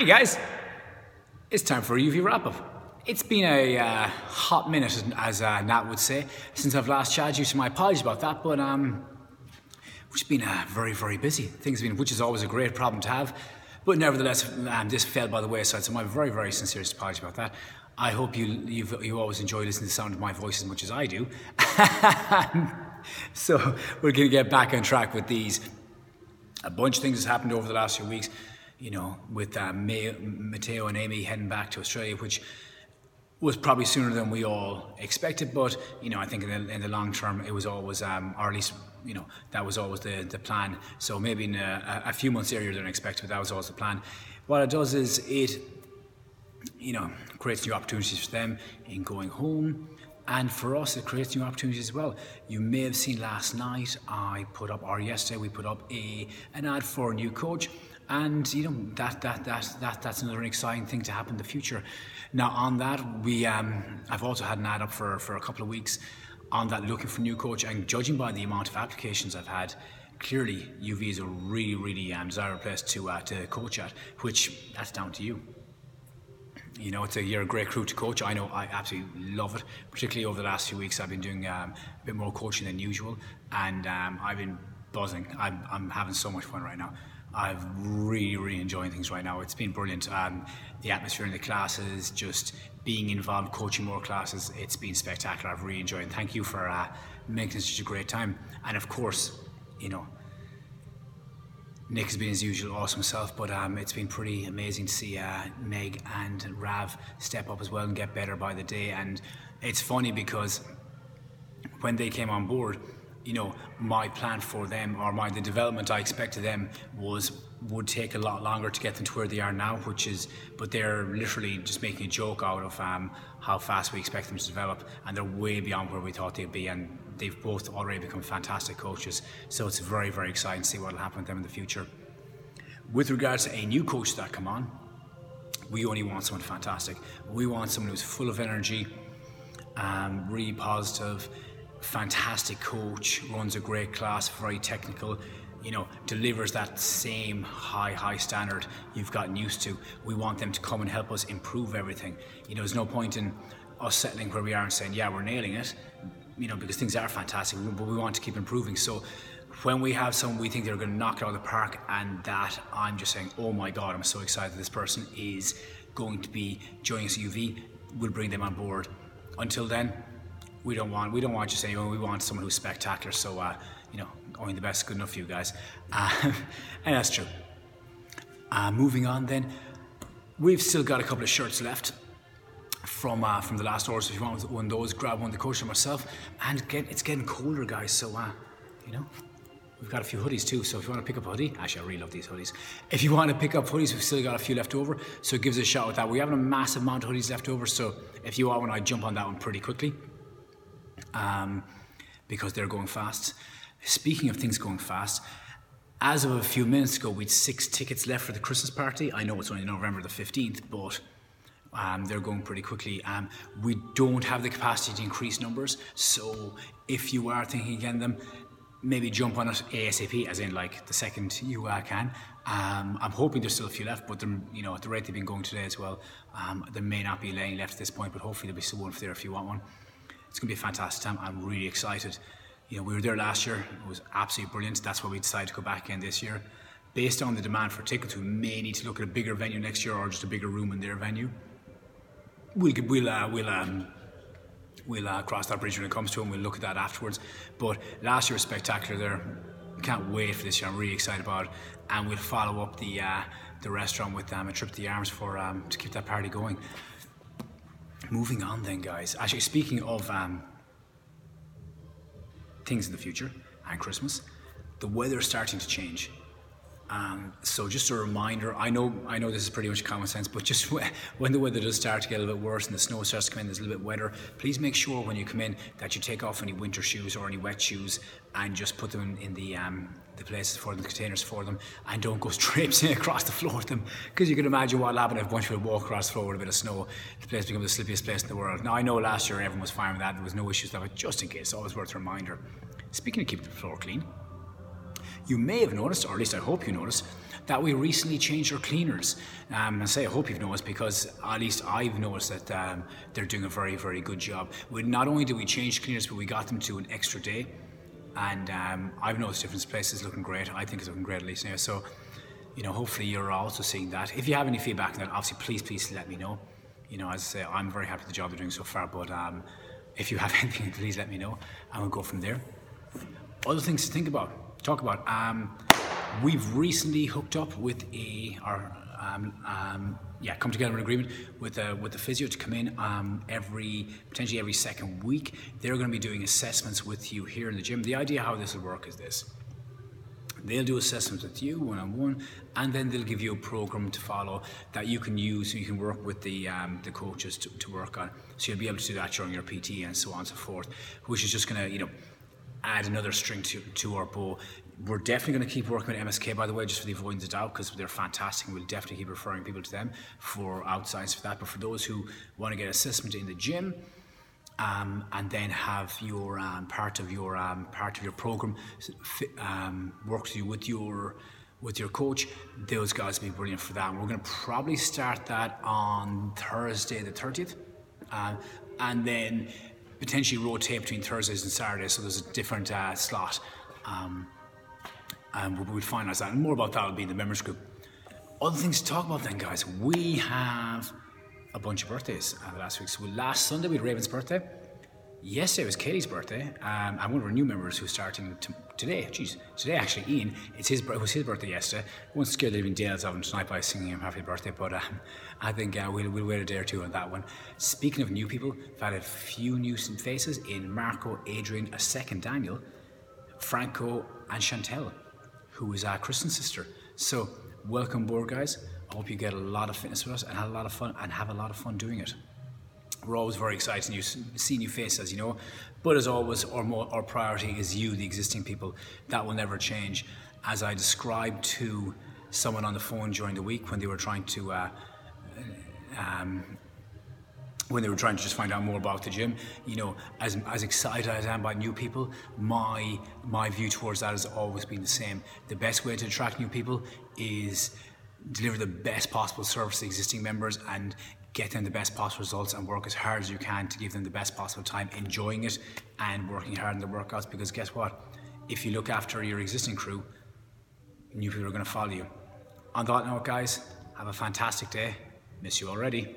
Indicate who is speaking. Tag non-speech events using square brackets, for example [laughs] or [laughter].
Speaker 1: Hey guys, it's time for a UV wrap up. It's been a uh, hot minute, as uh, Nat would say, since I've last charged you. So my apologies about that, but um, we've been uh, very, very busy. Things have been, which is always a great problem to have, but nevertheless, um, this fell by the wayside. So my very, very sincere apologies about that. I hope you you've, you always enjoy listening to the sound of my voice as much as I do. [laughs] so we're going to get back on track with these. A bunch of things has happened over the last few weeks you know, with uh, May, Matteo and Amy heading back to Australia, which was probably sooner than we all expected. But you know, I think in the, in the long term, it was always, um, or at least you know, that was always the, the plan. So maybe in a, a few months earlier than expected, but that was always the plan. What it does is it, you know, creates new opportunities for them in going home. And for us, it creates new opportunities as well. You may have seen last night, I put up, or yesterday, we put up a an ad for a new coach and you know that that that that that's another exciting thing to happen in the future. Now on that, we um, I've also had an ad up for for a couple of weeks on that looking for new coach, and judging by the amount of applications I've had, clearly UV is a really really um, desirable place to uh, to coach at, which that's down to you. You know, it's a you're a great crew to coach. I know I absolutely love it. Particularly over the last few weeks, I've been doing um, a bit more coaching than usual, and um, I've been buzzing. I'm, I'm having so much fun right now. I'm really, really enjoying things right now. It's been brilliant. Um, the atmosphere in the classes, just being involved, coaching more classes, it's been spectacular. I've really enjoyed it. Thank you for uh, making such a great time. And of course, you know, Nick has been his usual awesome self, but um, it's been pretty amazing to see uh, Meg and Rav step up as well and get better by the day. And it's funny because when they came on board, you know, my plan for them or my the development I expected them was would take a lot longer to get them to where they are now, which is, but they're literally just making a joke out of um, how fast we expect them to develop, and they're way beyond where we thought they'd be, and they've both already become fantastic coaches. So it's very, very exciting to see what will happen with them in the future. With regards to a new coach that come on, we only want someone fantastic. We want someone who's full of energy, um, really positive fantastic coach, runs a great class, very technical, you know, delivers that same high, high standard you've gotten used to. We want them to come and help us improve everything. You know, there's no point in us settling where we are and saying, yeah, we're nailing it, you know, because things are fantastic, but we want to keep improving. So when we have someone we think they're going to knock it out of the park, and that I'm just saying, oh my God, I'm so excited this person is going to be joining us UV, we'll bring them on board. Until then, we don't want we don't want just anyone. We want someone who's spectacular. So uh, you know, only the best good enough for you guys, uh, [laughs] and that's true. Uh, moving on, then we've still got a couple of shirts left from uh, from the last order. So if you want one of those, grab one of the coach myself. And get, it's getting colder, guys. So uh, you know. We've got a few hoodies too, so if you want to pick up a hoodie, actually I really love these hoodies. If you want to pick up hoodies, we've still got a few left over, so give us a shot with that. We have a massive amount of hoodies left over, so if you want one, I jump on that one pretty quickly um, because they're going fast. Speaking of things going fast, as of a few minutes ago, we'd six tickets left for the Christmas party. I know it's only November the 15th, but um, they're going pretty quickly. Um, we don't have the capacity to increase numbers, so if you are thinking again them, maybe jump on it ASAP, as in like the second you uh, can. Um, I'm hoping there's still a few left, but you know at the rate they've been going today as well, um, there may not be any left at this point, but hopefully there'll be still one for there if you want one. It's going to be a fantastic time. I'm really excited. You know, we were there last year. It was absolutely brilliant. That's why we decided to go back in this year. Based on the demand for tickets, we may need to look at a bigger venue next year or just a bigger room in their venue. We'll we'll uh, we'll um, we'll uh, cross that bridge when it comes to it. and We'll look at that afterwards. But last year was spectacular. There, can't wait for this year. I'm really excited about it, and we'll follow up the uh, the restaurant with um, a trip to the Arms for um, to keep that party going. Moving on, then, guys. Actually, speaking of um, things in the future and Christmas, the weather's starting to change. Um, so just a reminder, I know I know this is pretty much common sense, but just [laughs] when the weather does start to get a little bit worse and the snow starts to come in, it's a little bit wetter, please make sure when you come in that you take off any winter shoes or any wet shoes and just put them in the um, the places for them, the containers for them, and don't go [laughs] traipsing across the floor with them, because you can imagine what will happen if a bunch of people walk across the floor with a bit of snow. The place becomes the slippiest place in the world. Now I know last year everyone was fine with that, there was no issues but just in case, always worth a reminder. Speaking of keeping the floor clean, you may have noticed, or at least I hope you noticed, that we recently changed our cleaners. Um, I say I hope you've noticed because at least I've noticed that um, they're doing a very, very good job. We, not only did we change cleaners, but we got them to an extra day. And um, I've noticed different places looking great. I think it's looking great at least now. So, you know, hopefully you're also seeing that. If you have any feedback on that, obviously please, please let me know. You know, as I say, I'm very happy with the job they're doing so far, but um, if you have [laughs] anything, please let me know and we'll go from there. Other things to think about, talk about. Um, we've recently hooked up with a, our, um, um, yeah, come together an agreement with the, with the physio to come in um, every, potentially every second week. They're going to be doing assessments with you here in the gym. The idea how this will work is this. They'll do assessments with you one on one, and then they'll give you a program to follow that you can use. So you can work with the um, the coaches to, to work on. So you'll be able to do that during your PT and so on and so forth, which is just going to you know add another string to, to our bow. We're definitely going to keep working with MSK, by the way, just for the avoidance of doubt, because they're fantastic. We'll definitely keep referring people to them for outsides for that. But for those who want to get assessment in the gym, um, and then have your um, part of your um, part of your program um, work with your with your coach. Those guys will be brilliant for that. And we're going to probably start that on Thursday the thirtieth, uh, and then potentially rotate between Thursdays and Saturdays. So there's a different uh, slot. Um, and we'll, we'll finalize that. And more about that will be in the members group. Other things to talk about then, guys. We have a bunch of birthdays uh, last week. So last Sunday we had Raven's birthday. Yesterday was Katie's birthday, um, and one of our new members who's starting t- today. Jeez, today actually, Ian. It's his. It was his birthday yesterday. I won't scare the living daylights of him tonight by singing him happy birthday, but um, I think uh, we'll, we'll wait a day or two on that one. Speaking of new people, I've had a few new faces in Marco, Adrian, a second Daniel, Franco, and Chantel, who is our Kristen's sister. So welcome aboard, guys. I hope you get a lot of fitness with us and have a lot of fun and have a lot of fun doing it. We're always very excited to see new faces, you know. But as always, our, more, our priority is you, the existing people. That will never change. As I described to someone on the phone during the week when they were trying to, uh, um, when they were trying to just find out more about the gym, you know, as, as excited as I am by new people, my my view towards that has always been the same. The best way to attract new people is deliver the best possible service to existing members and get them the best possible results and work as hard as you can to give them the best possible time enjoying it and working hard in the workouts. Because guess what? If you look after your existing crew new people are going to follow you. On that note guys have a fantastic day. Miss you already